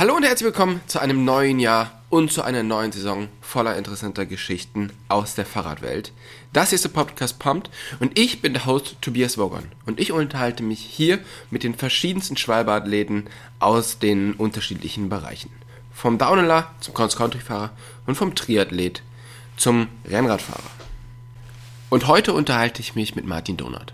Hallo und herzlich willkommen zu einem neuen Jahr und zu einer neuen Saison voller interessanter Geschichten aus der Fahrradwelt. Das ist der Podcast Pumped und ich bin der Host Tobias Wogan und ich unterhalte mich hier mit den verschiedensten Schwalbe-Athleten aus den unterschiedlichen Bereichen. Vom Downhiller zum Cross-Country-Fahrer und vom Triathlet zum Rennradfahrer. Und heute unterhalte ich mich mit Martin Donat,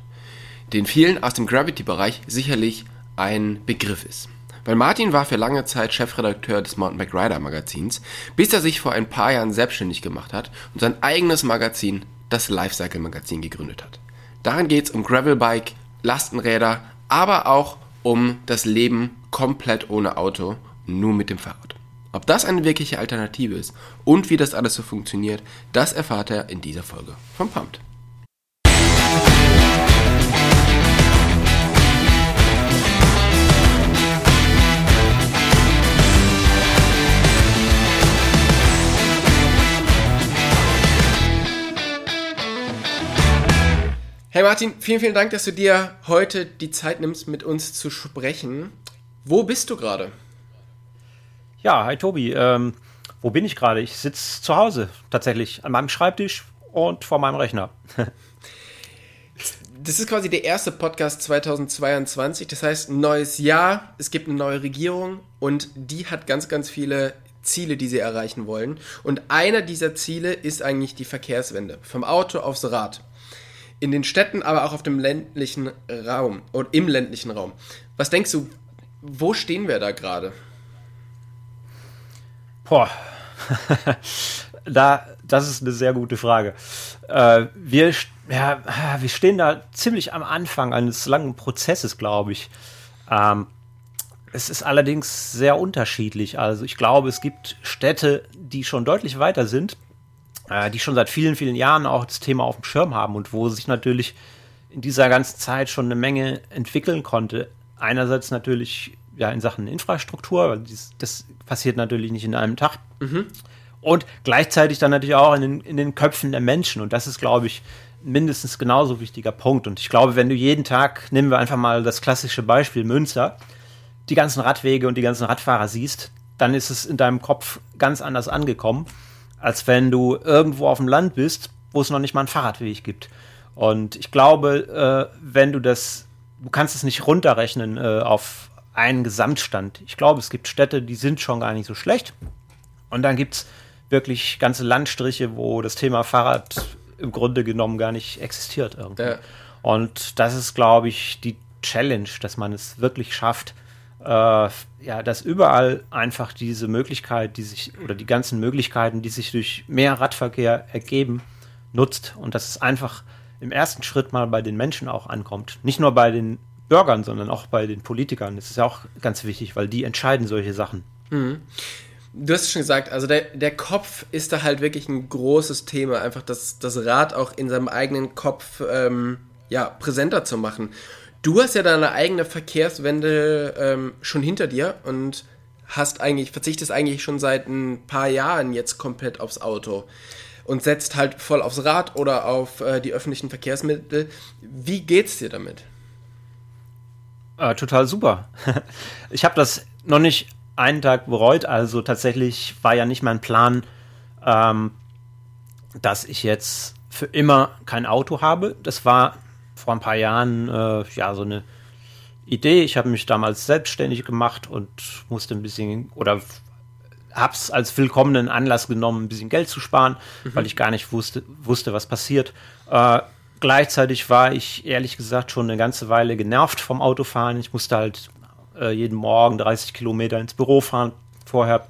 den vielen aus dem Gravity-Bereich sicherlich ein Begriff ist. Weil Martin war für lange Zeit Chefredakteur des Mountainbike Rider Magazins, bis er sich vor ein paar Jahren selbstständig gemacht hat und sein eigenes Magazin, das Lifecycle Magazin, gegründet hat. Darin geht es um Gravelbike, Lastenräder, aber auch um das Leben komplett ohne Auto, nur mit dem Fahrrad. Ob das eine wirkliche Alternative ist und wie das alles so funktioniert, das erfahrt er in dieser Folge von Pumped. Hey Martin, vielen, vielen Dank, dass du dir heute die Zeit nimmst, mit uns zu sprechen. Wo bist du gerade? Ja, hi Tobi. Ähm, wo bin ich gerade? Ich sitze zu Hause tatsächlich an meinem Schreibtisch und vor meinem Rechner. das ist quasi der erste Podcast 2022. Das heißt, ein neues Jahr, es gibt eine neue Regierung und die hat ganz, ganz viele Ziele, die sie erreichen wollen. Und einer dieser Ziele ist eigentlich die Verkehrswende. Vom Auto aufs Rad in den Städten, aber auch auf dem ländlichen Raum und im ländlichen Raum. Was denkst du, wo stehen wir da gerade? Boah, da, das ist eine sehr gute Frage. Äh, wir, ja, wir stehen da ziemlich am Anfang eines langen Prozesses, glaube ich. Ähm, es ist allerdings sehr unterschiedlich. Also ich glaube, es gibt Städte, die schon deutlich weiter sind äh, die schon seit vielen, vielen Jahren auch das Thema auf dem Schirm haben und wo sich natürlich in dieser ganzen Zeit schon eine Menge entwickeln konnte. Einerseits natürlich ja in Sachen Infrastruktur, weil dies, das passiert natürlich nicht in einem Tag. Mhm. Und gleichzeitig dann natürlich auch in den, in den Köpfen der Menschen. Und das ist, glaube ich, mindestens genauso wichtiger Punkt. Und ich glaube, wenn du jeden Tag, nehmen wir einfach mal das klassische Beispiel Münster, die ganzen Radwege und die ganzen Radfahrer siehst, dann ist es in deinem Kopf ganz anders angekommen als wenn du irgendwo auf dem Land bist, wo es noch nicht mal einen Fahrradweg gibt. Und ich glaube, äh, wenn du das, du kannst es nicht runterrechnen äh, auf einen Gesamtstand. Ich glaube, es gibt Städte, die sind schon gar nicht so schlecht. Und dann gibt es wirklich ganze Landstriche, wo das Thema Fahrrad im Grunde genommen gar nicht existiert. Irgendwie. Ja. Und das ist, glaube ich, die Challenge, dass man es wirklich schafft, äh, ja, dass überall einfach diese Möglichkeit, die sich, oder die ganzen Möglichkeiten, die sich durch mehr Radverkehr ergeben, nutzt und dass es einfach im ersten Schritt mal bei den Menschen auch ankommt. Nicht nur bei den Bürgern, sondern auch bei den Politikern. Das ist ja auch ganz wichtig, weil die entscheiden solche Sachen. Mhm. Du hast es schon gesagt, also der, der Kopf ist da halt wirklich ein großes Thema, einfach das, das Rad auch in seinem eigenen Kopf ähm, ja, präsenter zu machen. Du hast ja deine eigene Verkehrswende ähm, schon hinter dir und hast eigentlich, verzichtest eigentlich schon seit ein paar Jahren jetzt komplett aufs Auto und setzt halt voll aufs Rad oder auf äh, die öffentlichen Verkehrsmittel. Wie geht's dir damit? Äh, total super. ich habe das noch nicht einen Tag bereut. Also tatsächlich war ja nicht mein Plan, ähm, dass ich jetzt für immer kein Auto habe. Das war vor ein paar Jahren äh, ja so eine Idee. Ich habe mich damals selbstständig gemacht und musste ein bisschen oder habe es als willkommenen Anlass genommen, ein bisschen Geld zu sparen, mhm. weil ich gar nicht wusste, wusste was passiert. Äh, gleichzeitig war ich ehrlich gesagt schon eine ganze Weile genervt vom Autofahren. Ich musste halt äh, jeden Morgen 30 Kilometer ins Büro fahren vorher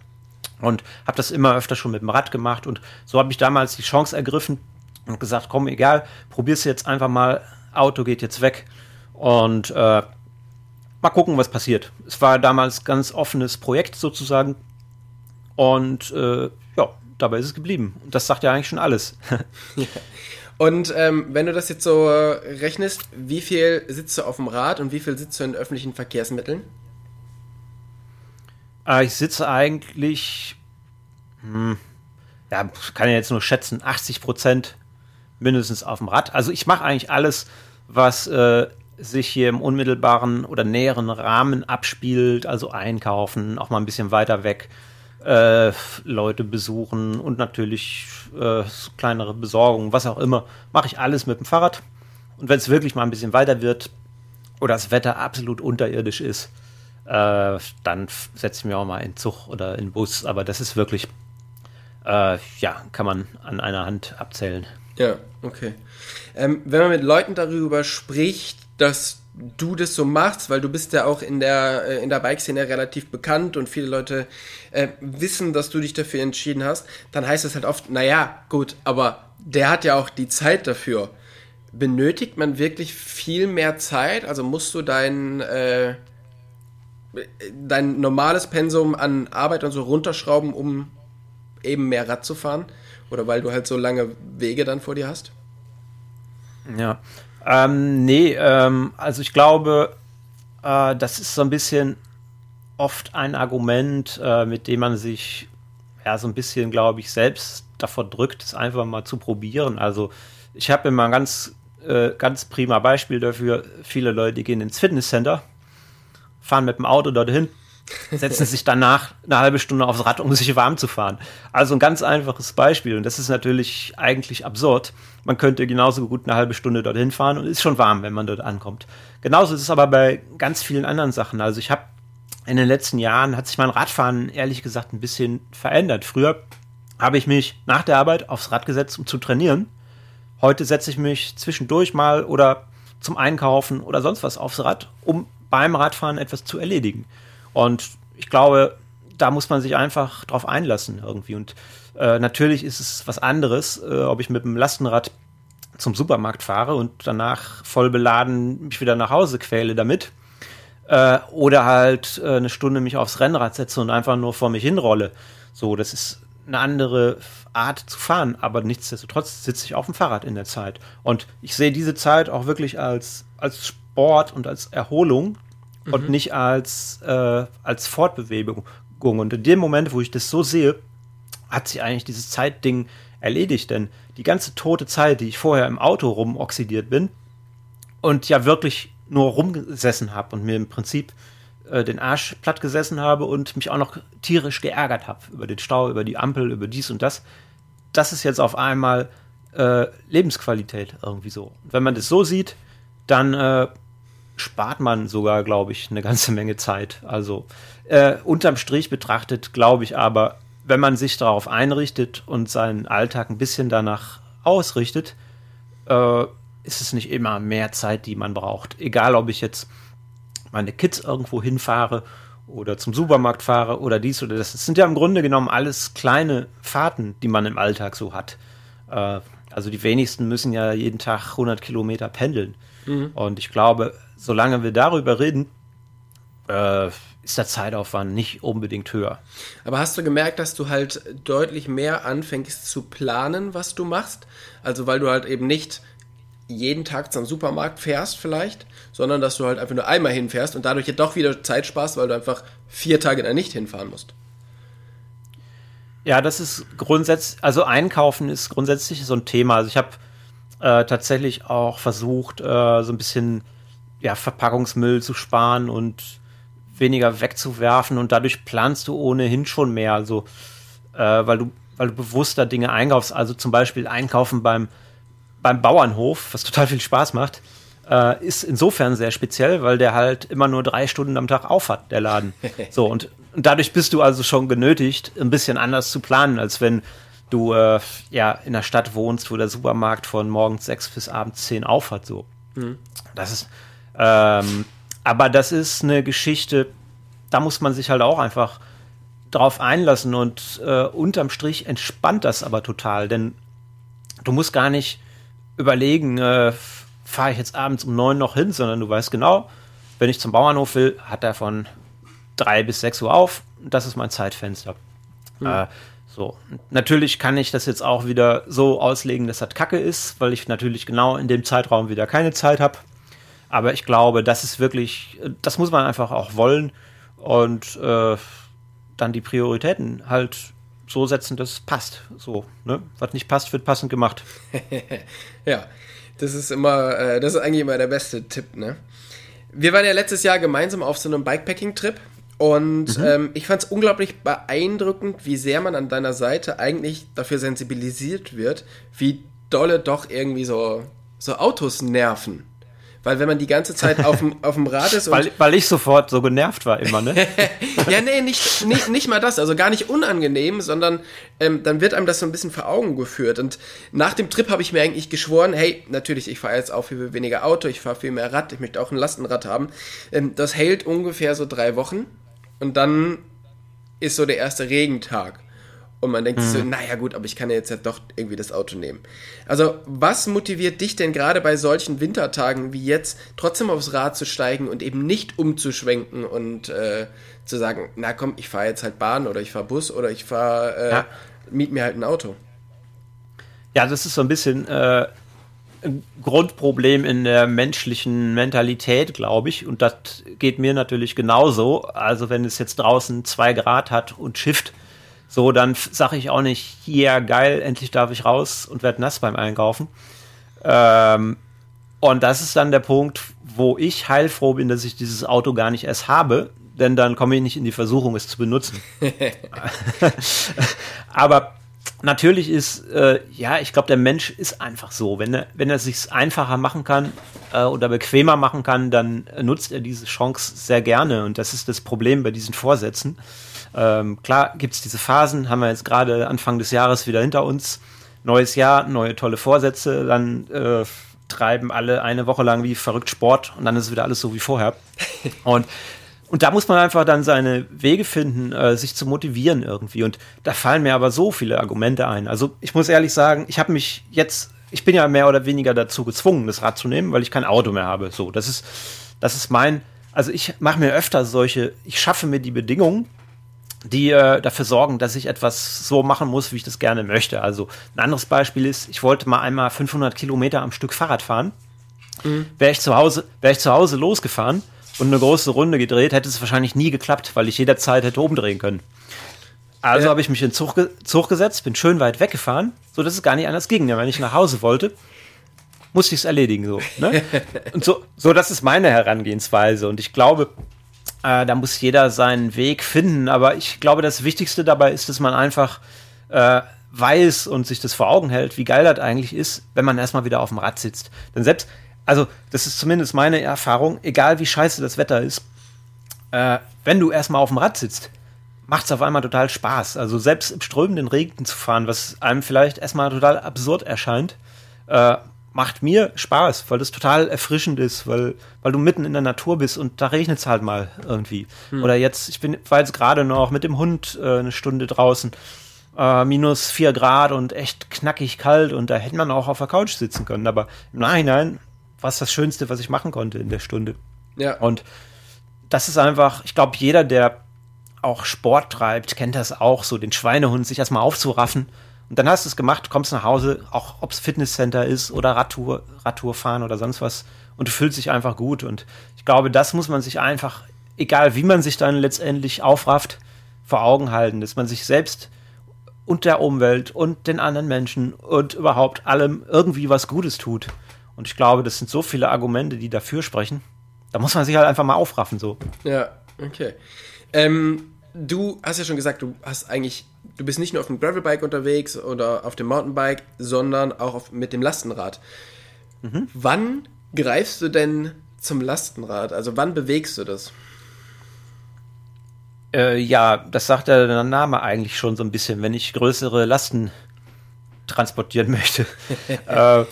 und habe das immer öfter schon mit dem Rad gemacht und so habe ich damals die Chance ergriffen und gesagt, komm, egal, probier's jetzt einfach mal Auto geht jetzt weg und äh, mal gucken, was passiert. Es war damals ganz offenes Projekt sozusagen und äh, ja, dabei ist es geblieben. Und das sagt ja eigentlich schon alles. Und ähm, wenn du das jetzt so rechnest, wie viel sitzt du auf dem Rad und wie viel sitzt du in öffentlichen Verkehrsmitteln? Äh, ich sitze eigentlich, hm, ja, kann ja jetzt nur schätzen, 80 Prozent mindestens auf dem Rad. Also ich mache eigentlich alles, was äh, sich hier im unmittelbaren oder näheren Rahmen abspielt, also einkaufen, auch mal ein bisschen weiter weg, äh, Leute besuchen und natürlich äh, kleinere Besorgungen, was auch immer, mache ich alles mit dem Fahrrad. Und wenn es wirklich mal ein bisschen weiter wird oder das Wetter absolut unterirdisch ist, äh, dann setze ich mir auch mal in Zug oder in Bus. Aber das ist wirklich, äh, ja, kann man an einer Hand abzählen. Ja, okay. Ähm, wenn man mit Leuten darüber spricht, dass du das so machst, weil du bist ja auch in der, äh, in der Bike-Szene relativ bekannt und viele Leute äh, wissen, dass du dich dafür entschieden hast, dann heißt es halt oft, naja, gut, aber der hat ja auch die Zeit dafür. Benötigt man wirklich viel mehr Zeit? Also musst du dein, äh, dein normales Pensum an Arbeit und so runterschrauben, um eben mehr Rad zu fahren? Oder weil du halt so lange Wege dann vor dir hast? Ja, ähm, nee, ähm, also ich glaube, äh, das ist so ein bisschen oft ein Argument, äh, mit dem man sich ja so ein bisschen, glaube ich, selbst davor drückt, es einfach mal zu probieren. Also ich habe immer ein ganz, äh, ganz prima Beispiel dafür. Viele Leute gehen ins Fitnesscenter, fahren mit dem Auto dorthin, setzen sich danach eine halbe Stunde aufs Rad, um sich warm zu fahren. Also ein ganz einfaches Beispiel. Und das ist natürlich eigentlich absurd. Man könnte genauso gut eine halbe Stunde dorthin fahren und ist schon warm, wenn man dort ankommt. Genauso ist es aber bei ganz vielen anderen Sachen. Also ich habe in den letzten Jahren hat sich mein Radfahren ehrlich gesagt ein bisschen verändert. Früher habe ich mich nach der Arbeit aufs Rad gesetzt, um zu trainieren. Heute setze ich mich zwischendurch mal oder zum Einkaufen oder sonst was aufs Rad, um beim Radfahren etwas zu erledigen. Und ich glaube, da muss man sich einfach drauf einlassen irgendwie. Und äh, natürlich ist es was anderes, äh, ob ich mit dem Lastenrad zum Supermarkt fahre und danach voll beladen mich wieder nach Hause quäle damit. Äh, oder halt äh, eine Stunde mich aufs Rennrad setze und einfach nur vor mich hinrolle. So, das ist eine andere Art zu fahren, aber nichtsdestotrotz sitze ich auf dem Fahrrad in der Zeit. Und ich sehe diese Zeit auch wirklich als, als Sport und als Erholung mhm. und nicht als, äh, als Fortbewegung. Und in dem Moment, wo ich das so sehe, hat sich eigentlich dieses Zeitding erledigt. Denn die ganze tote Zeit, die ich vorher im Auto rumoxidiert bin und ja wirklich nur rumgesessen habe und mir im Prinzip äh, den Arsch platt gesessen habe und mich auch noch tierisch geärgert habe über den Stau, über die Ampel, über dies und das, das ist jetzt auf einmal äh, Lebensqualität irgendwie so. Und wenn man das so sieht, dann äh, spart man sogar, glaube ich, eine ganze Menge Zeit. Also äh, unterm Strich betrachtet, glaube ich aber, wenn man sich darauf einrichtet und seinen Alltag ein bisschen danach ausrichtet, äh, ist es nicht immer mehr Zeit, die man braucht. Egal, ob ich jetzt meine Kids irgendwo hinfahre oder zum Supermarkt fahre oder dies oder das. Es sind ja im Grunde genommen alles kleine Fahrten, die man im Alltag so hat. Äh, also die wenigsten müssen ja jeden Tag 100 Kilometer pendeln. Mhm. Und ich glaube, solange wir darüber reden, äh, ist der Zeitaufwand nicht unbedingt höher. Aber hast du gemerkt, dass du halt deutlich mehr anfängst zu planen, was du machst? Also weil du halt eben nicht jeden Tag zum Supermarkt fährst vielleicht, sondern dass du halt einfach nur einmal hinfährst und dadurch ja doch wieder Zeit sparst, weil du einfach vier Tage da nicht hinfahren musst. Ja, das ist grundsätzlich, also Einkaufen ist grundsätzlich so ein Thema. Also ich habe äh, tatsächlich auch versucht, äh, so ein bisschen ja, Verpackungsmüll zu sparen und weniger wegzuwerfen und dadurch planst du ohnehin schon mehr, also äh, weil du weil du bewusster Dinge einkaufst, also zum Beispiel einkaufen beim beim Bauernhof, was total viel Spaß macht, äh, ist insofern sehr speziell, weil der halt immer nur drei Stunden am Tag auf hat, der Laden. So und, und dadurch bist du also schon genötigt, ein bisschen anders zu planen, als wenn du äh, ja in der Stadt wohnst, wo der Supermarkt von morgens sechs bis abends zehn auf hat. So, mhm. das ist ähm, aber das ist eine Geschichte, da muss man sich halt auch einfach drauf einlassen und äh, unterm Strich entspannt das aber total, denn du musst gar nicht überlegen, äh, fahre ich jetzt abends um neun noch hin, sondern du weißt genau, wenn ich zum Bauernhof will, hat er von drei bis sechs Uhr auf. Das ist mein Zeitfenster. Mhm. Äh, so, natürlich kann ich das jetzt auch wieder so auslegen, dass das Kacke ist, weil ich natürlich genau in dem Zeitraum wieder keine Zeit habe. Aber ich glaube, das ist wirklich, das muss man einfach auch wollen und äh, dann die Prioritäten halt so setzen, dass es passt. So, ne? Was nicht passt, wird passend gemacht. ja. Das ist immer, äh, das ist eigentlich immer der beste Tipp, ne? Wir waren ja letztes Jahr gemeinsam auf so einem Bikepacking-Trip und mhm. ähm, ich fand es unglaublich beeindruckend, wie sehr man an deiner Seite eigentlich dafür sensibilisiert wird, wie dolle doch irgendwie so, so Autos nerven. Weil wenn man die ganze Zeit auf dem, auf dem Rad ist. weil, weil ich sofort so genervt war immer, ne? ja, nee, nicht, nicht, nicht mal das. Also gar nicht unangenehm, sondern ähm, dann wird einem das so ein bisschen vor Augen geführt. Und nach dem Trip habe ich mir eigentlich geschworen, hey, natürlich, ich fahre jetzt auch viel weniger Auto, ich fahre viel mehr Rad, ich möchte auch ein Lastenrad haben. Ähm, das hält ungefähr so drei Wochen. Und dann ist so der erste Regentag. Und man denkt mhm. so, naja gut, aber ich kann ja jetzt ja doch irgendwie das Auto nehmen. Also was motiviert dich denn gerade bei solchen Wintertagen wie jetzt trotzdem aufs Rad zu steigen und eben nicht umzuschwenken und äh, zu sagen, na komm, ich fahre jetzt halt Bahn oder ich fahre Bus oder ich fahre, äh, ja. miet mir halt ein Auto. Ja, das ist so ein bisschen äh, ein Grundproblem in der menschlichen Mentalität, glaube ich. Und das geht mir natürlich genauso. Also wenn es jetzt draußen zwei Grad hat und schifft, so, dann sage ich auch nicht, hier, geil, endlich darf ich raus und werde nass beim Einkaufen. Ähm, und das ist dann der Punkt, wo ich heilfroh bin, dass ich dieses Auto gar nicht erst habe, denn dann komme ich nicht in die Versuchung, es zu benutzen. Aber natürlich ist, äh, ja, ich glaube, der Mensch ist einfach so. Wenn er, wenn er sich einfacher machen kann äh, oder bequemer machen kann, dann nutzt er diese Chance sehr gerne. Und das ist das Problem bei diesen Vorsätzen. Ähm, klar gibt es diese Phasen, haben wir jetzt gerade Anfang des Jahres wieder hinter uns. Neues Jahr, neue tolle Vorsätze, dann äh, treiben alle eine Woche lang wie verrückt Sport und dann ist wieder alles so wie vorher. Und und da muss man einfach dann seine Wege finden, äh, sich zu motivieren irgendwie. Und da fallen mir aber so viele Argumente ein. Also ich muss ehrlich sagen, ich habe mich jetzt, ich bin ja mehr oder weniger dazu gezwungen, das Rad zu nehmen, weil ich kein Auto mehr habe. So, das ist, das ist mein, also ich mache mir öfter solche, ich schaffe mir die Bedingungen, die äh, dafür sorgen, dass ich etwas so machen muss, wie ich das gerne möchte. Also ein anderes Beispiel ist, ich wollte mal einmal 500 Kilometer am Stück Fahrrad fahren. Mhm. Wäre ich zu Hause, wäre ich zu Hause losgefahren und eine große Runde gedreht, hätte es wahrscheinlich nie geklappt, weil ich jederzeit hätte umdrehen können. Also ja. habe ich mich in Zug, ge Zug gesetzt, bin schön weit weggefahren, so dass es gar nicht anders ging. Wenn ich nach Hause wollte, musste ich es erledigen. So, ne? und so, so, das ist meine Herangehensweise. Und ich glaube, äh, da muss jeder seinen Weg finden. Aber ich glaube, das Wichtigste dabei ist, dass man einfach äh, weiß und sich das vor Augen hält, wie geil das eigentlich ist, wenn man erstmal wieder auf dem Rad sitzt. Denn selbst, also das ist zumindest meine Erfahrung, egal wie scheiße das Wetter ist, äh, wenn du erstmal auf dem Rad sitzt, macht es auf einmal total Spaß. Also selbst im strömenden Regen zu fahren, was einem vielleicht erstmal total absurd erscheint, äh, macht mir Spaß, weil das total erfrischend ist, weil, weil du mitten in der Natur bist und da regnet es halt mal irgendwie. Hm. Oder jetzt, ich bin, war jetzt gerade noch mit dem Hund äh, eine Stunde draußen, äh, minus vier Grad und echt knackig kalt und da hätte man auch auf der Couch sitzen können. Aber im Nachhinein war es das Schönste, was ich machen konnte in der Stunde. Ja. Und das ist einfach, ich glaube, jeder, der auch Sport treibt, kennt das auch, so den Schweinehund sich erstmal aufzuraffen und dann hast du es gemacht, kommst nach Hause, auch ob es Fitnesscenter ist oder Radtour, Radtour fahren oder sonst was. Und du fühlst dich einfach gut. Und ich glaube, das muss man sich einfach, egal wie man sich dann letztendlich aufrafft, vor Augen halten, dass man sich selbst und der Umwelt und den anderen Menschen und überhaupt allem irgendwie was Gutes tut. Und ich glaube, das sind so viele Argumente, die dafür sprechen. Da muss man sich halt einfach mal aufraffen, so. Ja, okay. Ähm, du hast ja schon gesagt, du hast eigentlich, du bist nicht nur auf dem Gravelbike unterwegs oder auf dem Mountainbike, sondern auch auf, mit dem Lastenrad. Mhm. Wann greifst du denn zum Lastenrad? Also wann bewegst du das? Äh, ja, das sagt der Name eigentlich schon so ein bisschen, wenn ich größere Lasten transportieren möchte. äh,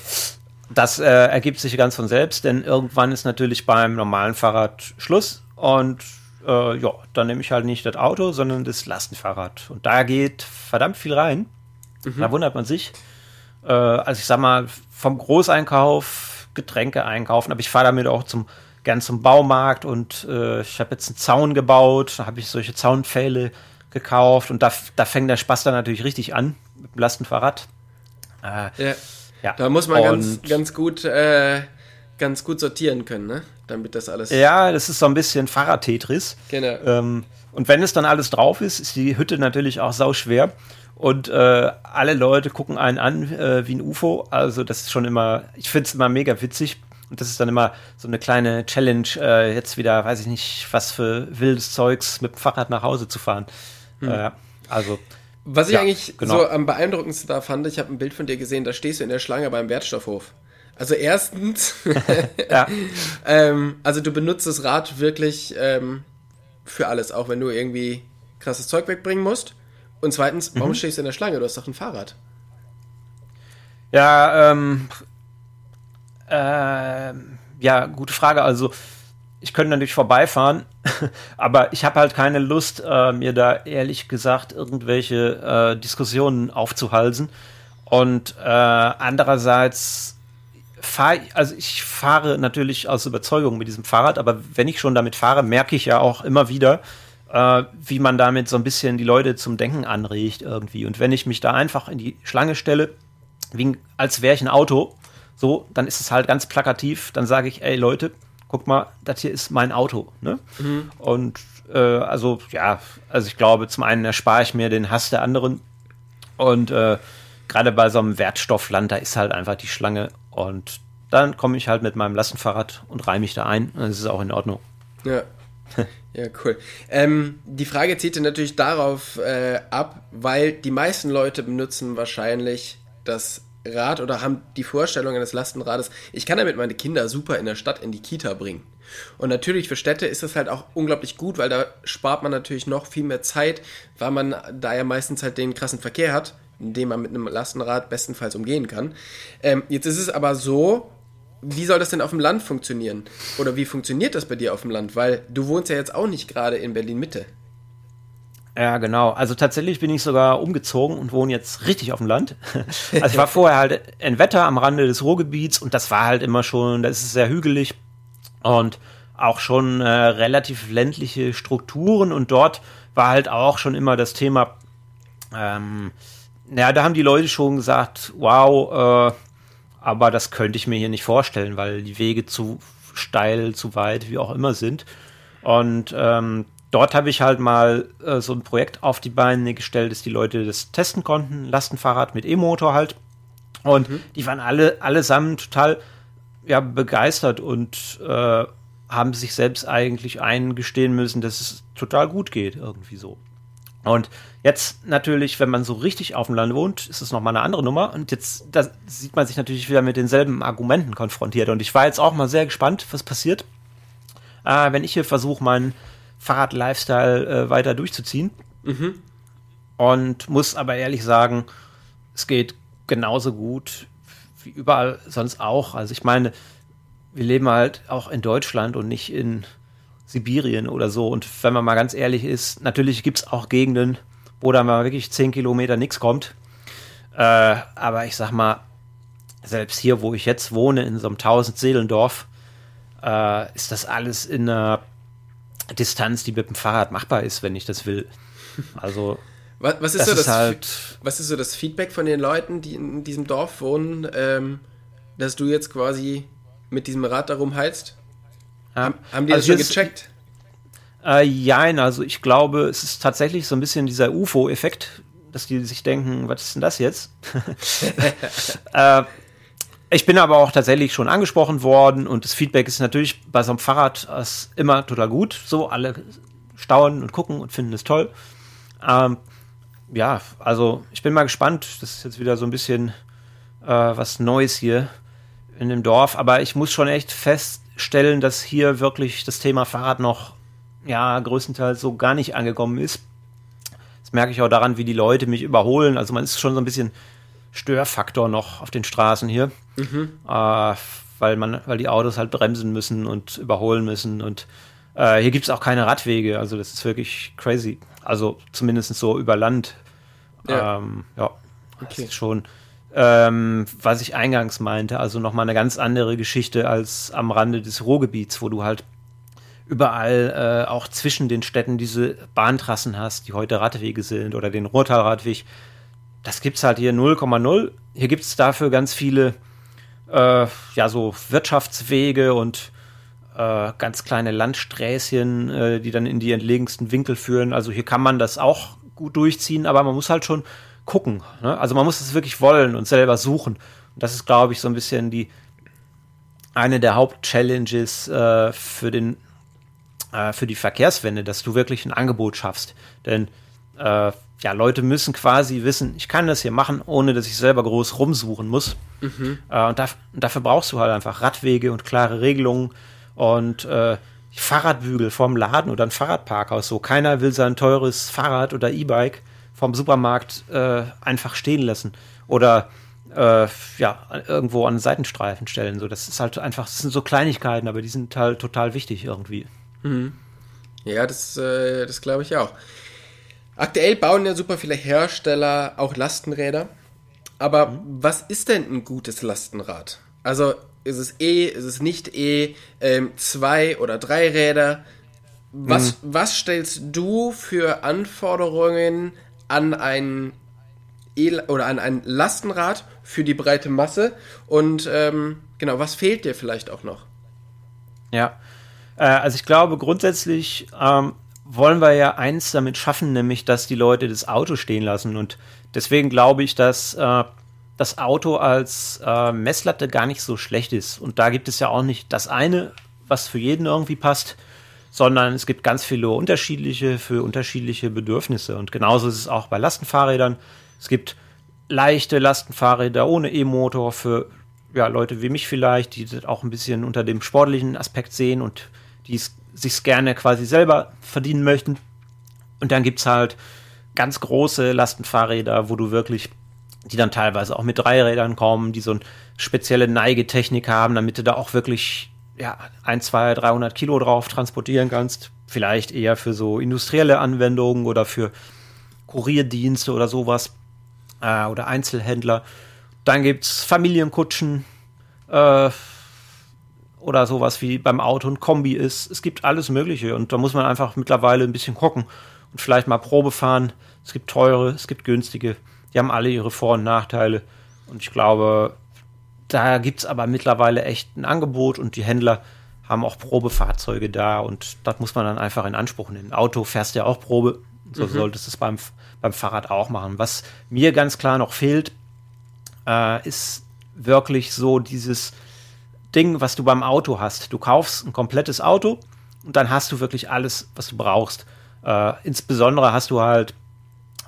das äh, ergibt sich ganz von selbst, denn irgendwann ist natürlich beim normalen Fahrrad Schluss und äh, ja, dann nehme ich halt nicht das Auto, sondern das Lastenfahrrad. Und da geht verdammt viel rein. Mhm. Da wundert man sich. Äh, also ich sag mal, vom Großeinkauf, Getränke einkaufen, aber ich fahre damit auch zum gern zum Baumarkt und äh, ich habe jetzt einen Zaun gebaut, da habe ich solche Zaunpfähle gekauft und da, da fängt der Spaß dann natürlich richtig an mit dem Lastenfahrrad. Äh, ja. ja. Da muss man ganz, ganz gut äh, ganz gut sortieren können, ne? damit das alles. Ja, das ist so ein bisschen Fahrrad-Tetris. Genau. Ähm, Und wenn es dann alles drauf ist, ist die Hütte natürlich auch sau schwer. Und äh, alle Leute gucken einen an äh, wie ein UFO. Also das ist schon immer, ich finde es immer mega witzig. Und das ist dann immer so eine kleine Challenge, äh, jetzt wieder, weiß ich nicht, was für wildes Zeugs mit dem Fahrrad nach Hause zu fahren. Hm. Äh, also. Was ich ja, eigentlich genau. so am beeindruckendsten da fand, ich habe ein Bild von dir gesehen, da stehst du in der Schlange beim Wertstoffhof. Also erstens, ja. ähm, also du benutzt das Rad wirklich ähm, für alles, auch wenn du irgendwie krasses Zeug wegbringen musst. Und zweitens, warum mhm. stehst du in der Schlange? Du hast doch ein Fahrrad. Ja, ähm, äh, ja, gute Frage. Also, ich könnte natürlich vorbeifahren, aber ich habe halt keine Lust, äh, mir da ehrlich gesagt irgendwelche äh, Diskussionen aufzuhalsen. Und äh, andererseits fahre, also ich fahre natürlich aus Überzeugung mit diesem Fahrrad, aber wenn ich schon damit fahre, merke ich ja auch immer wieder, äh, wie man damit so ein bisschen die Leute zum Denken anregt irgendwie. Und wenn ich mich da einfach in die Schlange stelle, wie, als wäre ich ein Auto, so, dann ist es halt ganz plakativ. Dann sage ich, ey Leute, guck mal, das hier ist mein Auto. Ne? Mhm. Und äh, also, ja, also ich glaube, zum einen erspare ich mir den Hass der anderen. Und äh, gerade bei so einem Wertstoffland, da ist halt einfach die Schlange. Und dann komme ich halt mit meinem Lastenfahrrad und reihe mich da ein. Das ist auch in Ordnung. Ja. Ja, cool. Ähm, die Frage zieht natürlich darauf äh, ab, weil die meisten Leute benutzen wahrscheinlich das Rad oder haben die Vorstellung eines Lastenrades, ich kann damit meine Kinder super in der Stadt in die Kita bringen. Und natürlich für Städte ist das halt auch unglaublich gut, weil da spart man natürlich noch viel mehr Zeit, weil man da ja meistens halt den krassen Verkehr hat, den man mit einem Lastenrad bestenfalls umgehen kann. Ähm, jetzt ist es aber so, wie soll das denn auf dem Land funktionieren? Oder wie funktioniert das bei dir auf dem Land? Weil du wohnst ja jetzt auch nicht gerade in Berlin Mitte. Ja, genau. Also tatsächlich bin ich sogar umgezogen und wohne jetzt richtig auf dem Land. Also ich war vorher halt in Wetter am Rande des Ruhrgebiets und das war halt immer schon, da ist es sehr hügelig und auch schon äh, relativ ländliche Strukturen und dort war halt auch schon immer das Thema, ähm, naja, da haben die Leute schon gesagt, wow, äh, aber das könnte ich mir hier nicht vorstellen, weil die Wege zu steil, zu weit, wie auch immer sind. Und ähm, dort habe ich halt mal äh, so ein Projekt auf die Beine gestellt, dass die Leute das testen konnten. Lastenfahrrad mit E-Motor halt. Und mhm. die waren alle allesamt total ja, begeistert und äh, haben sich selbst eigentlich eingestehen müssen, dass es total gut geht, irgendwie so. Und jetzt natürlich, wenn man so richtig auf dem Land wohnt, ist es nochmal eine andere Nummer. Und jetzt da sieht man sich natürlich wieder mit denselben Argumenten konfrontiert. Und ich war jetzt auch mal sehr gespannt, was passiert, äh, wenn ich hier versuche, meinen Fahrrad-Lifestyle äh, weiter durchzuziehen. Mhm. Und muss aber ehrlich sagen, es geht genauso gut wie überall sonst auch. Also ich meine, wir leben halt auch in Deutschland und nicht in Sibirien oder so. Und wenn man mal ganz ehrlich ist, natürlich gibt es auch Gegenden, wo da mal wirklich 10 Kilometer nichts kommt. Äh, aber ich sag mal, selbst hier, wo ich jetzt wohne, in so einem 1000 Seelendorf, äh, ist das alles in einer Distanz, die mit dem Fahrrad machbar ist, wenn ich das will. Also. Was, was ist, das so das, halt, was ist so das Feedback von den Leuten, die in diesem Dorf wohnen, ähm, dass du jetzt quasi mit diesem Rad darum heizt? Haben, haben die also das schon gecheckt? Äh, jein, also ich glaube, es ist tatsächlich so ein bisschen dieser UFO-Effekt, dass die sich denken, was ist denn das jetzt? äh, ich bin aber auch tatsächlich schon angesprochen worden und das Feedback ist natürlich bei so einem Fahrrad immer total gut. So, alle staunen und gucken und finden es toll. Ähm, ja, also ich bin mal gespannt. Das ist jetzt wieder so ein bisschen äh, was Neues hier in dem Dorf, aber ich muss schon echt fest feststellen, dass hier wirklich das Thema Fahrrad noch ja größtenteils so gar nicht angekommen ist. Das merke ich auch daran, wie die Leute mich überholen. Also man ist schon so ein bisschen Störfaktor noch auf den Straßen hier, mhm. äh, weil man, weil die Autos halt bremsen müssen und überholen müssen und äh, hier gibt es auch keine Radwege. Also das ist wirklich crazy. Also zumindest so über Land. Ja, ähm, ja okay. das ist schon ähm, was ich eingangs meinte, also nochmal eine ganz andere Geschichte als am Rande des Ruhrgebiets, wo du halt überall äh, auch zwischen den Städten diese Bahntrassen hast, die heute Radwege sind oder den Ruhrtalradweg. Das gibt es halt hier 0,0. Hier gibt es dafür ganz viele äh, ja so Wirtschaftswege und äh, ganz kleine Landsträßchen, äh, die dann in die entlegensten Winkel führen. Also hier kann man das auch gut durchziehen, aber man muss halt schon gucken. Ne? Also man muss es wirklich wollen und selber suchen. Und das ist, glaube ich, so ein bisschen die eine der Hauptchallenges äh, für den äh, für die Verkehrswende, dass du wirklich ein Angebot schaffst. Denn äh, ja, Leute müssen quasi wissen, ich kann das hier machen, ohne dass ich selber groß rumsuchen muss. Mhm. Äh, und, da, und, dafür brauchst du halt einfach Radwege und klare Regelungen und äh, Fahrradbügel vom Laden oder ein Fahrradparkhaus. So keiner will sein teures Fahrrad oder E-Bike vom Supermarkt äh, einfach stehen lassen oder äh, ja irgendwo an Seitenstreifen stellen. So, das ist halt einfach, das sind so Kleinigkeiten, aber die sind halt total wichtig irgendwie. Mhm. Ja, das, äh, das glaube ich auch. Aktuell bauen ja super viele Hersteller auch Lastenräder. Aber mhm. was ist denn ein gutes Lastenrad? Also ist es E, ist es nicht E, ähm, zwei oder drei Räder? Was, mhm. was stellst du für Anforderungen an ein e oder an ein Lastenrad für die breite Masse? Und ähm, genau, was fehlt dir vielleicht auch noch? Ja, äh, also ich glaube grundsätzlich ähm, wollen wir ja eins damit schaffen, nämlich dass die Leute das Auto stehen lassen. Und deswegen glaube ich, dass äh, das Auto als äh, Messlatte gar nicht so schlecht ist. Und da gibt es ja auch nicht das eine, was für jeden irgendwie passt, sondern es gibt ganz viele unterschiedliche für unterschiedliche Bedürfnisse. Und genauso ist es auch bei Lastenfahrrädern. Es gibt leichte Lastenfahrräder ohne E-Motor für ja, Leute wie mich vielleicht, die das auch ein bisschen unter dem sportlichen Aspekt sehen und die es sich gerne quasi selber verdienen möchten. Und dann gibt es halt ganz große Lastenfahrräder, wo du wirklich, die dann teilweise auch mit Dreirädern kommen, die so eine spezielle Neigetechnik haben, damit du da auch wirklich ja, ein, zwei, 300 Kilo drauf transportieren kannst. Vielleicht eher für so industrielle Anwendungen oder für Kurierdienste oder sowas. Äh, oder Einzelhändler. Dann gibt es Familienkutschen. Äh, oder sowas wie beim Auto ein Kombi ist. Es gibt alles Mögliche und da muss man einfach mittlerweile ein bisschen gucken und vielleicht mal Probe fahren. Es gibt teure, es gibt günstige. Die haben alle ihre Vor- und Nachteile. Und ich glaube, da gibt es aber mittlerweile echt ein Angebot und die Händler haben auch Probefahrzeuge da und das muss man dann einfach in Anspruch nehmen. Auto fährst ja auch Probe, so mhm. solltest du es beim, beim Fahrrad auch machen. Was mir ganz klar noch fehlt, äh, ist wirklich so dieses Ding, was du beim Auto hast. Du kaufst ein komplettes Auto und dann hast du wirklich alles, was du brauchst. Äh, insbesondere hast du halt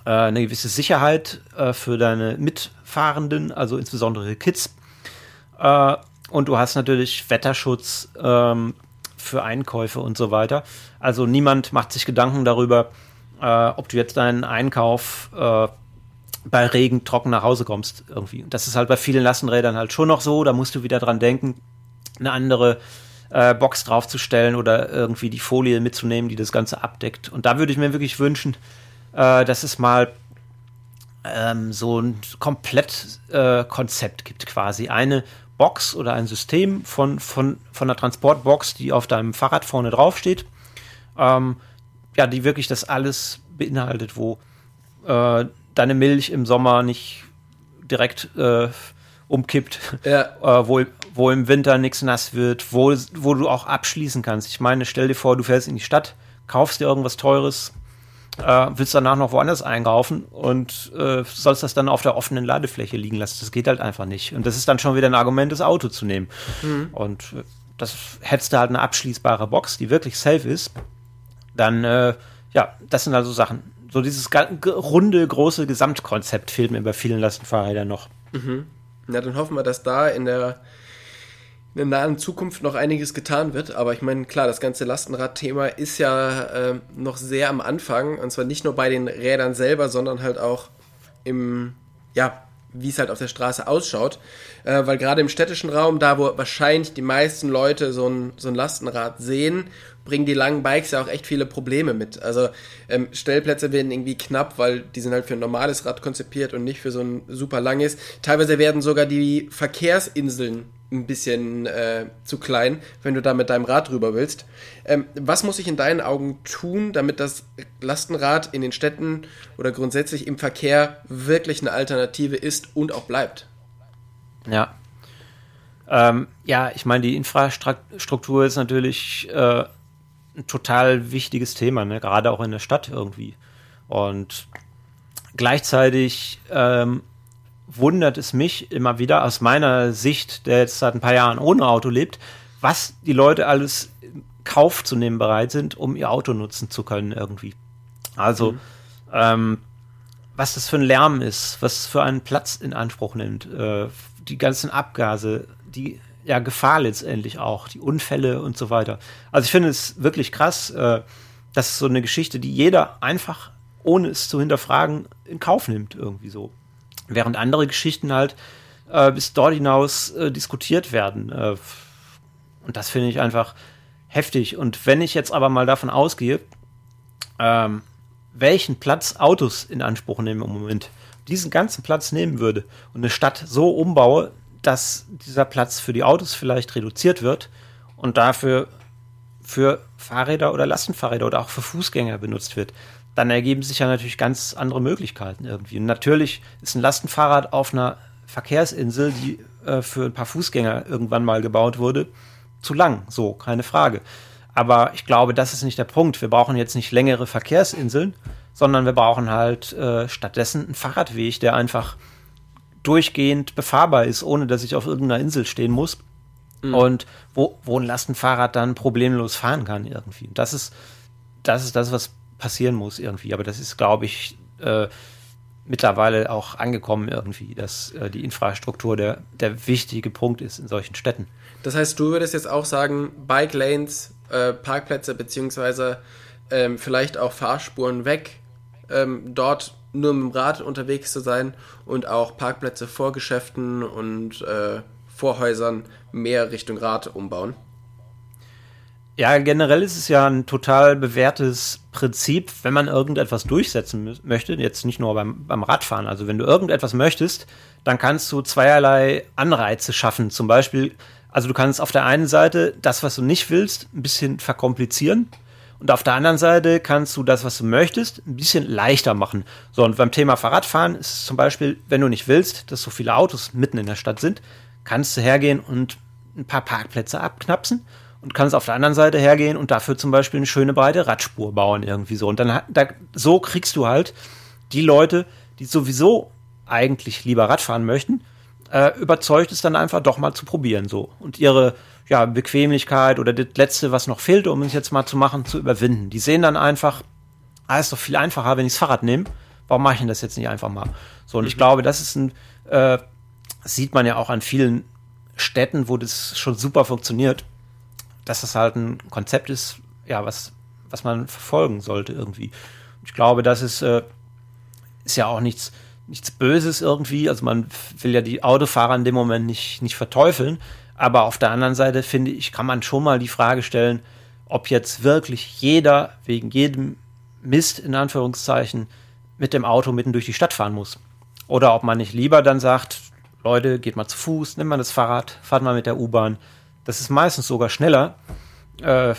äh, eine gewisse Sicherheit äh, für deine Mitfahrenden, also insbesondere Kids. Äh, und du hast natürlich Wetterschutz ähm, für Einkäufe und so weiter. Also niemand macht sich Gedanken darüber, äh, ob du jetzt deinen Einkauf äh, bei Regen trocken nach Hause kommst irgendwie. Und das ist halt bei vielen Lastenrädern halt schon noch so. Da musst du wieder dran denken, eine andere äh, Box draufzustellen oder irgendwie die Folie mitzunehmen, die das Ganze abdeckt. Und da würde ich mir wirklich wünschen, äh, dass es mal ähm, so ein Komplettkonzept äh, gibt, quasi eine Box oder ein System von, von, von einer Transportbox, die auf deinem Fahrrad vorne draufsteht, ähm, ja, die wirklich das alles beinhaltet, wo äh, deine Milch im Sommer nicht direkt äh, umkippt, ja. äh, wo, wo im Winter nichts nass wird, wo, wo du auch abschließen kannst. Ich meine, stell dir vor, du fährst in die Stadt, kaufst dir irgendwas Teures, äh, willst danach noch woanders einkaufen und äh, sollst das dann auf der offenen Ladefläche liegen lassen. Das geht halt einfach nicht. Und das ist dann schon wieder ein Argument, das Auto zu nehmen. Mhm. Und äh, das hättest du halt eine abschließbare Box, die wirklich safe ist. Dann, äh, ja, das sind also Sachen. So dieses runde, große Gesamtkonzept fehlt mir bei vielen Lastenfahrrädern noch. Mhm. Na, dann hoffen wir, dass da in der, in nahen Zukunft noch einiges getan wird. Aber ich meine, klar, das ganze Lastenrad-Thema ist ja äh, noch sehr am Anfang. Und zwar nicht nur bei den Rädern selber, sondern halt auch im, ja, wie es halt auf der Straße ausschaut. Äh, weil gerade im städtischen Raum, da wo wahrscheinlich die meisten Leute so ein, so ein Lastenrad sehen bringen die langen Bikes ja auch echt viele Probleme mit. Also ähm, Stellplätze werden irgendwie knapp, weil die sind halt für ein normales Rad konzipiert und nicht für so ein super langes. Teilweise werden sogar die Verkehrsinseln ein bisschen äh, zu klein, wenn du da mit deinem Rad drüber willst. Ähm, was muss ich in deinen Augen tun, damit das Lastenrad in den Städten oder grundsätzlich im Verkehr wirklich eine Alternative ist und auch bleibt? Ja. Ähm, ja, ich meine, die Infrastruktur ist natürlich äh, ein total wichtiges Thema, ne? gerade auch in der Stadt irgendwie. Und gleichzeitig ähm, wundert es mich immer wieder aus meiner Sicht, der jetzt seit ein paar Jahren ohne Auto lebt, was die Leute alles in Kauf zu nehmen bereit sind, um ihr Auto nutzen zu können irgendwie. Also, mhm. ähm, was das für ein Lärm ist, was für einen Platz in Anspruch nimmt, äh, die ganzen Abgase, die ja, Gefahr letztendlich auch, die Unfälle und so weiter. Also ich finde es wirklich krass, äh, das ist so eine Geschichte, die jeder einfach, ohne es zu hinterfragen, in Kauf nimmt, irgendwie so. Während andere Geschichten halt äh, bis dort hinaus äh, diskutiert werden. Äh, und das finde ich einfach heftig. Und wenn ich jetzt aber mal davon ausgehe, ähm, welchen Platz Autos in Anspruch nehmen im Moment, diesen ganzen Platz nehmen würde und eine Stadt so umbaue, dass dieser Platz für die Autos vielleicht reduziert wird und dafür für Fahrräder oder Lastenfahrräder oder auch für Fußgänger benutzt wird, dann ergeben sich ja natürlich ganz andere Möglichkeiten irgendwie. Und natürlich ist ein Lastenfahrrad auf einer Verkehrsinsel, die äh, für ein paar Fußgänger irgendwann mal gebaut wurde, zu lang. So, keine Frage. Aber ich glaube, das ist nicht der Punkt. Wir brauchen jetzt nicht längere Verkehrsinseln, sondern wir brauchen halt äh, stattdessen einen Fahrradweg, der einfach durchgehend befahrbar ist, ohne dass ich auf irgendeiner Insel stehen muss. Mhm. Und wo, wo ein Lastenfahrrad dann problemlos fahren kann irgendwie. Das ist, das ist das, was passieren muss irgendwie. Aber das ist, glaube ich, äh, mittlerweile auch angekommen irgendwie, dass äh, die Infrastruktur der, der wichtige Punkt ist in solchen Städten. Das heißt, du würdest jetzt auch sagen, Bike Lanes, äh, Parkplätze beziehungsweise ähm, vielleicht auch Fahrspuren weg, ähm, dort nur mit dem Rad unterwegs zu sein und auch Parkplätze vor Geschäften und äh, vor mehr Richtung Rad umbauen? Ja, generell ist es ja ein total bewährtes Prinzip, wenn man irgendetwas durchsetzen möchte, jetzt nicht nur beim, beim Radfahren. Also wenn du irgendetwas möchtest, dann kannst du zweierlei Anreize schaffen. Zum Beispiel, also du kannst auf der einen Seite das, was du nicht willst, ein bisschen verkomplizieren und auf der anderen Seite kannst du das, was du möchtest, ein bisschen leichter machen. So, und beim Thema Fahrradfahren ist es zum Beispiel, wenn du nicht willst, dass so viele Autos mitten in der Stadt sind, kannst du hergehen und ein paar Parkplätze abknapsen und kannst auf der anderen Seite hergehen und dafür zum Beispiel eine schöne breite Radspur bauen, irgendwie so. Und dann da, so kriegst du halt die Leute, die sowieso eigentlich lieber Radfahren möchten, äh, überzeugt es dann einfach doch mal zu probieren, so. Und ihre ja, Bequemlichkeit oder das Letzte, was noch fehlt, um es jetzt mal zu machen, zu überwinden. Die sehen dann einfach, ah, ist doch viel einfacher, wenn ich das Fahrrad nehme. Warum mache ich denn das jetzt nicht einfach mal? So, und mhm. ich glaube, das ist ein, äh, sieht man ja auch an vielen Städten, wo das schon super funktioniert, dass das halt ein Konzept ist, ja, was, was man verfolgen sollte irgendwie. Ich glaube, das ist, äh, ist ja auch nichts, nichts Böses irgendwie. Also man will ja die Autofahrer in dem Moment nicht, nicht verteufeln. Aber auf der anderen Seite finde ich, kann man schon mal die Frage stellen, ob jetzt wirklich jeder wegen jedem Mist in Anführungszeichen mit dem Auto mitten durch die Stadt fahren muss. Oder ob man nicht lieber dann sagt, Leute, geht mal zu Fuß, nimmt mal das Fahrrad, fahrt mal mit der U-Bahn. Das ist meistens sogar schneller. Äh,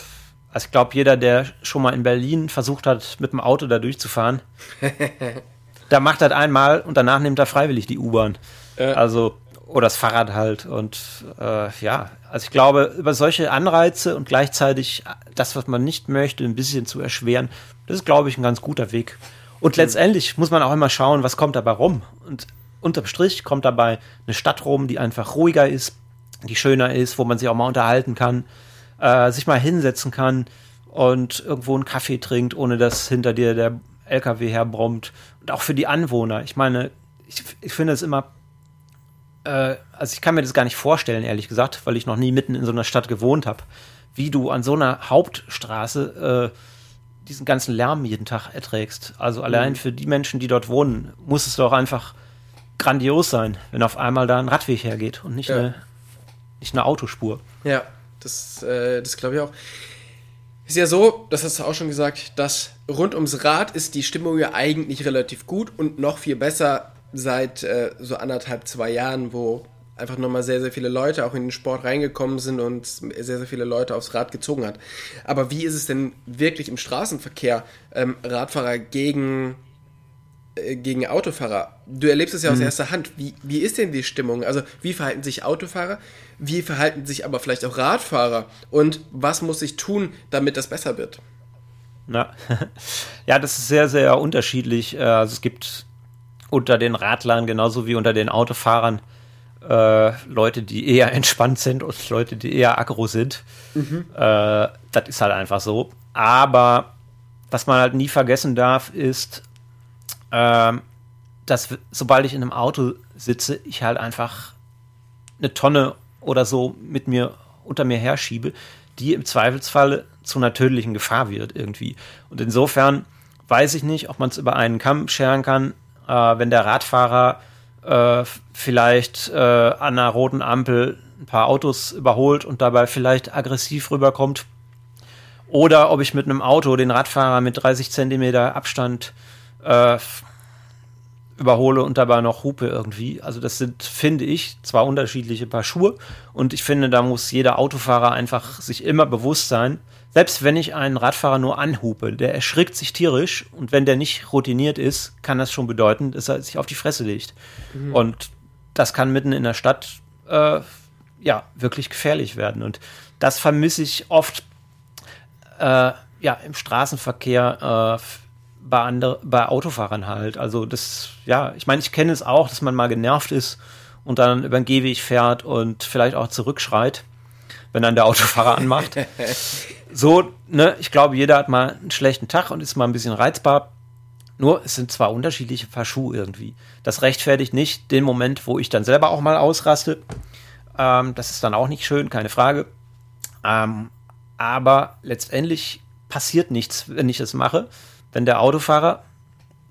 also ich glaube, jeder, der schon mal in Berlin versucht hat, mit dem Auto da durchzufahren, da macht das einmal und danach nimmt er freiwillig die U-Bahn. Äh. Also oder das Fahrrad halt. Und äh, ja, also ich glaube, über solche Anreize und gleichzeitig das, was man nicht möchte, ein bisschen zu erschweren, das ist, glaube ich, ein ganz guter Weg. Und mhm. letztendlich muss man auch immer schauen, was kommt dabei rum. Und unterm Strich kommt dabei eine Stadt rum, die einfach ruhiger ist, die schöner ist, wo man sich auch mal unterhalten kann, äh, sich mal hinsetzen kann und irgendwo einen Kaffee trinkt, ohne dass hinter dir der LKW herbrummt. Und auch für die Anwohner. Ich meine, ich, ich finde es immer äh, also ich kann mir das gar nicht vorstellen, ehrlich gesagt, weil ich noch nie mitten in so einer Stadt gewohnt habe, wie du an so einer Hauptstraße äh, diesen ganzen Lärm jeden Tag erträgst. Also allein mhm. für die Menschen, die dort wohnen, muss es doch einfach grandios sein, wenn auf einmal da ein Radweg hergeht und nicht, ja. eine, nicht eine Autospur. Ja, das, äh, das glaube ich auch. Ist ja so, das hast du auch schon gesagt, dass rund ums Rad ist die Stimmung ja eigentlich relativ gut und noch viel besser seit äh, so anderthalb, zwei Jahren, wo einfach nochmal sehr, sehr viele Leute auch in den Sport reingekommen sind und sehr, sehr viele Leute aufs Rad gezogen hat. Aber wie ist es denn wirklich im Straßenverkehr, ähm, Radfahrer gegen gegen Autofahrer. Du erlebst es ja aus mhm. erster Hand. Wie, wie ist denn die Stimmung? Also, wie verhalten sich Autofahrer? Wie verhalten sich aber vielleicht auch Radfahrer? Und was muss ich tun, damit das besser wird? Na, ja, das ist sehr, sehr unterschiedlich. Äh, also, es gibt unter den Radlern genauso wie unter den Autofahrern äh, Leute, die eher entspannt sind und Leute, die eher aggro sind. Mhm. Äh, das ist halt einfach so. Aber was man halt nie vergessen darf, ist, äh, dass sobald ich in einem Auto sitze, ich halt einfach eine Tonne oder so mit mir unter mir herschiebe, die im Zweifelsfall zu einer tödlichen Gefahr wird irgendwie. Und insofern weiß ich nicht, ob man es über einen Kamm scheren kann, äh, wenn der Radfahrer äh, vielleicht äh, an einer roten Ampel ein paar Autos überholt und dabei vielleicht aggressiv rüberkommt. Oder ob ich mit einem Auto den Radfahrer mit 30 Zentimeter Abstand äh, überhole und dabei noch hupe irgendwie. Also das sind, finde ich, zwar unterschiedliche Paar Schuhe und ich finde, da muss jeder Autofahrer einfach sich immer bewusst sein, selbst wenn ich einen Radfahrer nur anhupe, der erschrickt sich tierisch und wenn der nicht routiniert ist, kann das schon bedeuten, dass er sich auf die Fresse legt. Mhm. Und das kann mitten in der Stadt äh, ja wirklich gefährlich werden. Und das vermisse ich oft äh, ja im Straßenverkehr. Äh, bei, andere, bei Autofahrern halt. Also das, ja, ich meine, ich kenne es auch, dass man mal genervt ist und dann über den Gehweg fährt und vielleicht auch zurückschreit, wenn dann der Autofahrer anmacht. so, ne, ich glaube, jeder hat mal einen schlechten Tag und ist mal ein bisschen reizbar. Nur, es sind zwar unterschiedliche Paar Schuhe irgendwie. Das rechtfertigt nicht den Moment, wo ich dann selber auch mal ausraste. Ähm, das ist dann auch nicht schön, keine Frage. Ähm, aber letztendlich passiert nichts, wenn ich das mache. Wenn der Autofahrer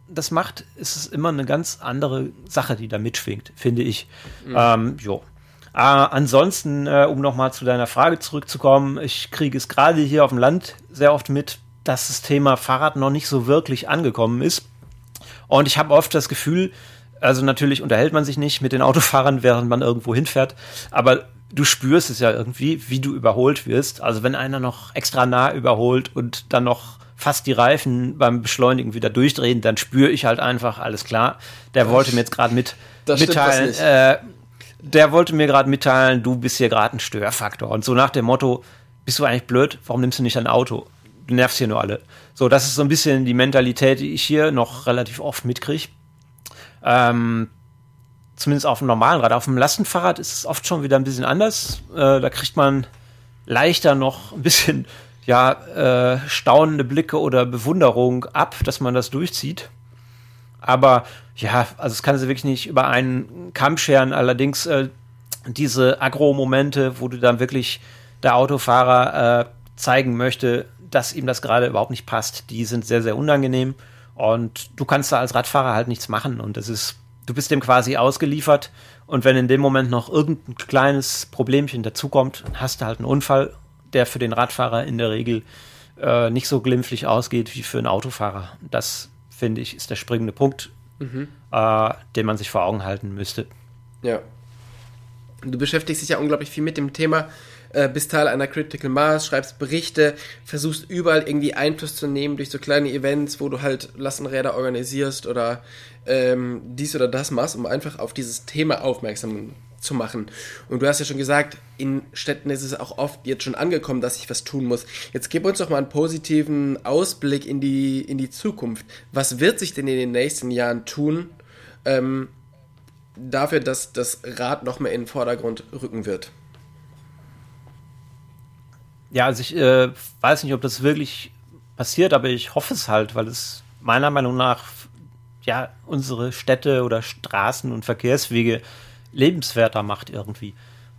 das macht, ist es immer eine ganz andere Sache, die da mitschwingt, finde ich. Mhm. Ähm, jo. Äh, ansonsten, äh, um nochmal zu deiner Frage zurückzukommen, ich kriege es gerade hier auf dem Land sehr oft mit, dass das Thema Fahrrad noch nicht so wirklich angekommen ist. Und ich habe oft das Gefühl, also natürlich unterhält man sich nicht mit den Autofahrern, während man irgendwo hinfährt, aber du spürst es ja irgendwie, wie du überholt wirst. Also wenn einer noch extra nah überholt und dann noch fast die Reifen beim Beschleunigen wieder durchdrehen, dann spüre ich halt einfach, alles klar, der das wollte mir jetzt gerade mit, mitteilen, äh, der wollte mir gerade mitteilen, du bist hier gerade ein Störfaktor. Und so nach dem Motto, bist du eigentlich blöd, warum nimmst du nicht ein Auto? Du nervst hier nur alle. So, das ist so ein bisschen die Mentalität, die ich hier noch relativ oft mitkriege. Ähm, zumindest auf dem normalen Rad. Auf dem Lastenfahrrad ist es oft schon wieder ein bisschen anders. Äh, da kriegt man leichter noch ein bisschen ja, äh, staunende Blicke oder Bewunderung ab, dass man das durchzieht. Aber ja, also es kann sich wirklich nicht über einen Kamm scheren. Allerdings äh, diese Agro-Momente, wo du dann wirklich der Autofahrer äh, zeigen möchte, dass ihm das gerade überhaupt nicht passt, die sind sehr, sehr unangenehm. Und du kannst da als Radfahrer halt nichts machen. Und das ist, du bist dem quasi ausgeliefert. Und wenn in dem Moment noch irgendein kleines Problemchen dazukommt, hast du halt einen Unfall, der für den Radfahrer in der Regel äh, nicht so glimpflich ausgeht wie für einen Autofahrer. Das finde ich, ist der springende Punkt, mhm. äh, den man sich vor Augen halten müsste. Ja. Du beschäftigst dich ja unglaublich viel mit dem Thema, äh, bist Teil einer Critical Mass, schreibst Berichte, versuchst überall irgendwie Einfluss zu nehmen durch so kleine Events, wo du halt Lastenräder organisierst oder ähm, dies oder das machst, um einfach auf dieses Thema aufmerksam zu machen. Und du hast ja schon gesagt, in Städten ist es auch oft jetzt schon angekommen, dass ich was tun muss. Jetzt gib uns doch mal einen positiven Ausblick in die, in die Zukunft. Was wird sich denn in den nächsten Jahren tun, ähm, dafür, dass das Rad noch mehr in den Vordergrund rücken wird? Ja, also ich äh, weiß nicht, ob das wirklich passiert, aber ich hoffe es halt, weil es meiner Meinung nach ja unsere Städte oder Straßen und Verkehrswege lebenswerter macht irgendwie.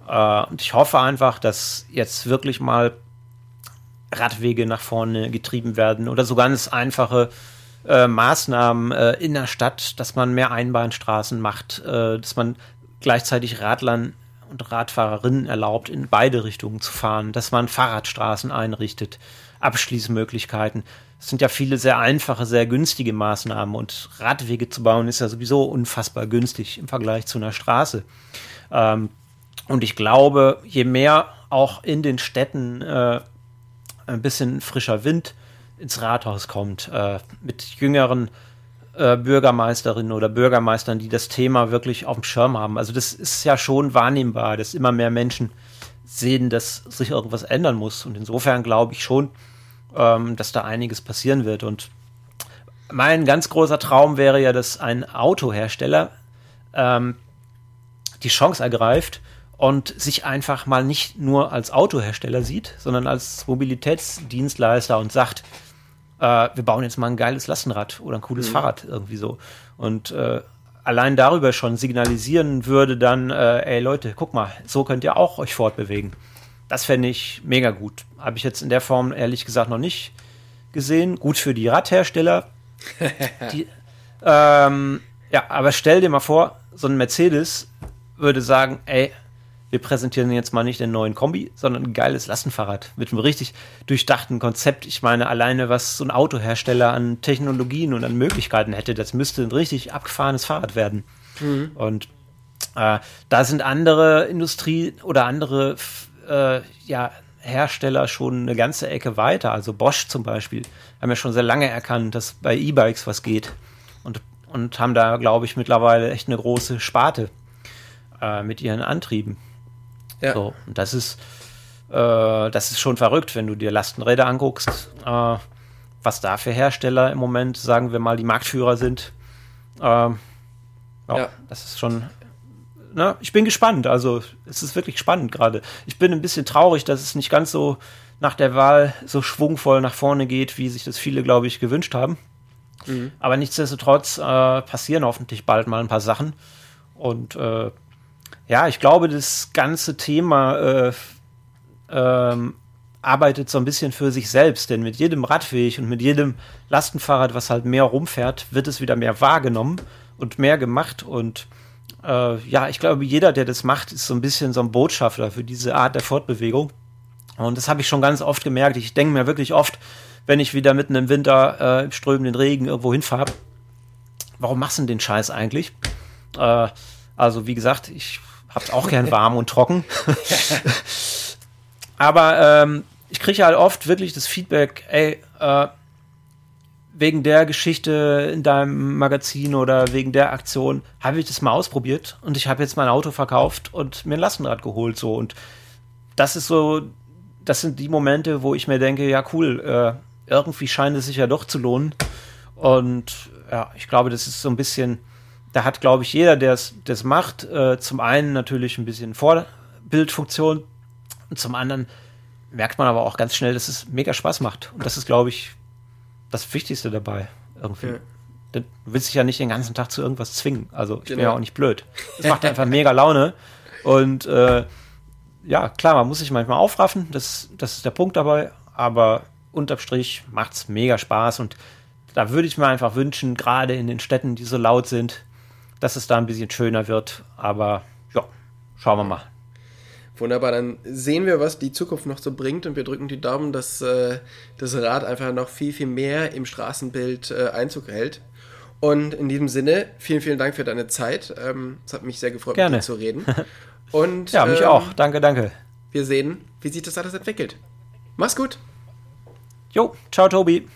Äh, und ich hoffe einfach, dass jetzt wirklich mal Radwege nach vorne getrieben werden oder so ganz einfache äh, Maßnahmen äh, in der Stadt, dass man mehr Einbahnstraßen macht, äh, dass man gleichzeitig Radlern und Radfahrerinnen erlaubt, in beide Richtungen zu fahren, dass man Fahrradstraßen einrichtet, Abschließmöglichkeiten. Es sind ja viele sehr einfache, sehr günstige Maßnahmen und Radwege zu bauen ist ja sowieso unfassbar günstig im Vergleich zu einer Straße. Ähm, und ich glaube, je mehr auch in den Städten äh, ein bisschen frischer Wind ins Rathaus kommt, äh, mit jüngeren äh, Bürgermeisterinnen oder Bürgermeistern, die das Thema wirklich auf dem Schirm haben. Also das ist ja schon wahrnehmbar, dass immer mehr Menschen sehen, dass sich irgendwas ändern muss. Und insofern glaube ich schon, ähm, dass da einiges passieren wird. Und mein ganz großer Traum wäre ja, dass ein Autohersteller ähm, die Chance ergreift und sich einfach mal nicht nur als Autohersteller sieht, sondern als Mobilitätsdienstleister und sagt, äh, wir bauen jetzt mal ein geiles Lastenrad oder ein cooles mhm. Fahrrad irgendwie so. Und äh, allein darüber schon signalisieren würde dann, äh, ey Leute, guck mal, so könnt ihr auch euch fortbewegen. Das fände ich mega gut. Habe ich jetzt in der Form ehrlich gesagt noch nicht gesehen. Gut für die Radhersteller. die, ähm, ja, aber stell dir mal vor, so ein Mercedes würde sagen, ey, wir präsentieren jetzt mal nicht den neuen Kombi, sondern ein geiles Lastenfahrrad mit einem richtig durchdachten Konzept. Ich meine, alleine was so ein Autohersteller an Technologien und an Möglichkeiten hätte, das müsste ein richtig abgefahrenes Fahrrad werden. Mhm. Und äh, da sind andere Industrie oder andere äh, ja, Hersteller schon eine ganze Ecke weiter. Also Bosch zum Beispiel haben ja schon sehr lange erkannt, dass bei E-Bikes was geht und, und haben da, glaube ich, mittlerweile echt eine große Sparte äh, mit ihren Antrieben. Ja. So, und das ist, äh, das ist schon verrückt, wenn du dir Lastenräder anguckst, äh, was da für Hersteller im Moment, sagen wir mal, die Marktführer sind. Ähm, ja, ja, das ist schon. Ne, ich bin gespannt. Also, es ist wirklich spannend gerade. Ich bin ein bisschen traurig, dass es nicht ganz so nach der Wahl so schwungvoll nach vorne geht, wie sich das viele, glaube ich, gewünscht haben. Mhm. Aber nichtsdestotrotz äh, passieren hoffentlich bald mal ein paar Sachen. Und äh, ja, ich glaube, das ganze Thema äh, ähm, arbeitet so ein bisschen für sich selbst, denn mit jedem Radweg und mit jedem Lastenfahrrad, was halt mehr rumfährt, wird es wieder mehr wahrgenommen und mehr gemacht. Und äh, ja, ich glaube, jeder, der das macht, ist so ein bisschen so ein Botschafter für diese Art der Fortbewegung. Und das habe ich schon ganz oft gemerkt. Ich denke mir wirklich oft, wenn ich wieder mitten im Winter äh, im strömenden Regen irgendwo hinfahre, warum machst du denn den Scheiß eigentlich? Äh, also, wie gesagt, ich hab's auch gern warm und trocken. Aber ähm, ich kriege halt oft wirklich das Feedback, ey, äh, wegen der Geschichte in deinem Magazin oder wegen der Aktion habe ich das mal ausprobiert und ich habe jetzt mein Auto verkauft und mir ein Lastenrad geholt so und das ist so, das sind die Momente, wo ich mir denke, ja cool, äh, irgendwie scheint es sich ja doch zu lohnen und ja, ich glaube, das ist so ein bisschen da hat, glaube ich, jeder, der es macht, äh, zum einen natürlich ein bisschen Vorbildfunktion und zum anderen merkt man aber auch ganz schnell, dass es mega Spaß macht. Und das ist, glaube ich, das Wichtigste dabei irgendwie. Ja. Du willst dich ja nicht den ganzen Tag zu irgendwas zwingen. Also ich genau. bin ja auch nicht blöd. Es macht einfach mega Laune. Und äh, ja, klar, man muss sich manchmal aufraffen, das, das ist der Punkt dabei, aber unterm Strich macht es mega Spaß und da würde ich mir einfach wünschen, gerade in den Städten, die so laut sind, dass es da ein bisschen schöner wird. Aber ja, schauen wir mal. Wunderbar, dann sehen wir, was die Zukunft noch so bringt und wir drücken die Daumen, dass äh, das Rad einfach noch viel, viel mehr im Straßenbild äh, Einzug hält. Und in diesem Sinne, vielen, vielen Dank für deine Zeit. Ähm, es hat mich sehr gefreut, Gerne. mit dir zu reden. Und, ja, mich ähm, auch. Danke, danke. Wir sehen, wie sich das alles entwickelt. Mach's gut. Jo, ciao, Tobi.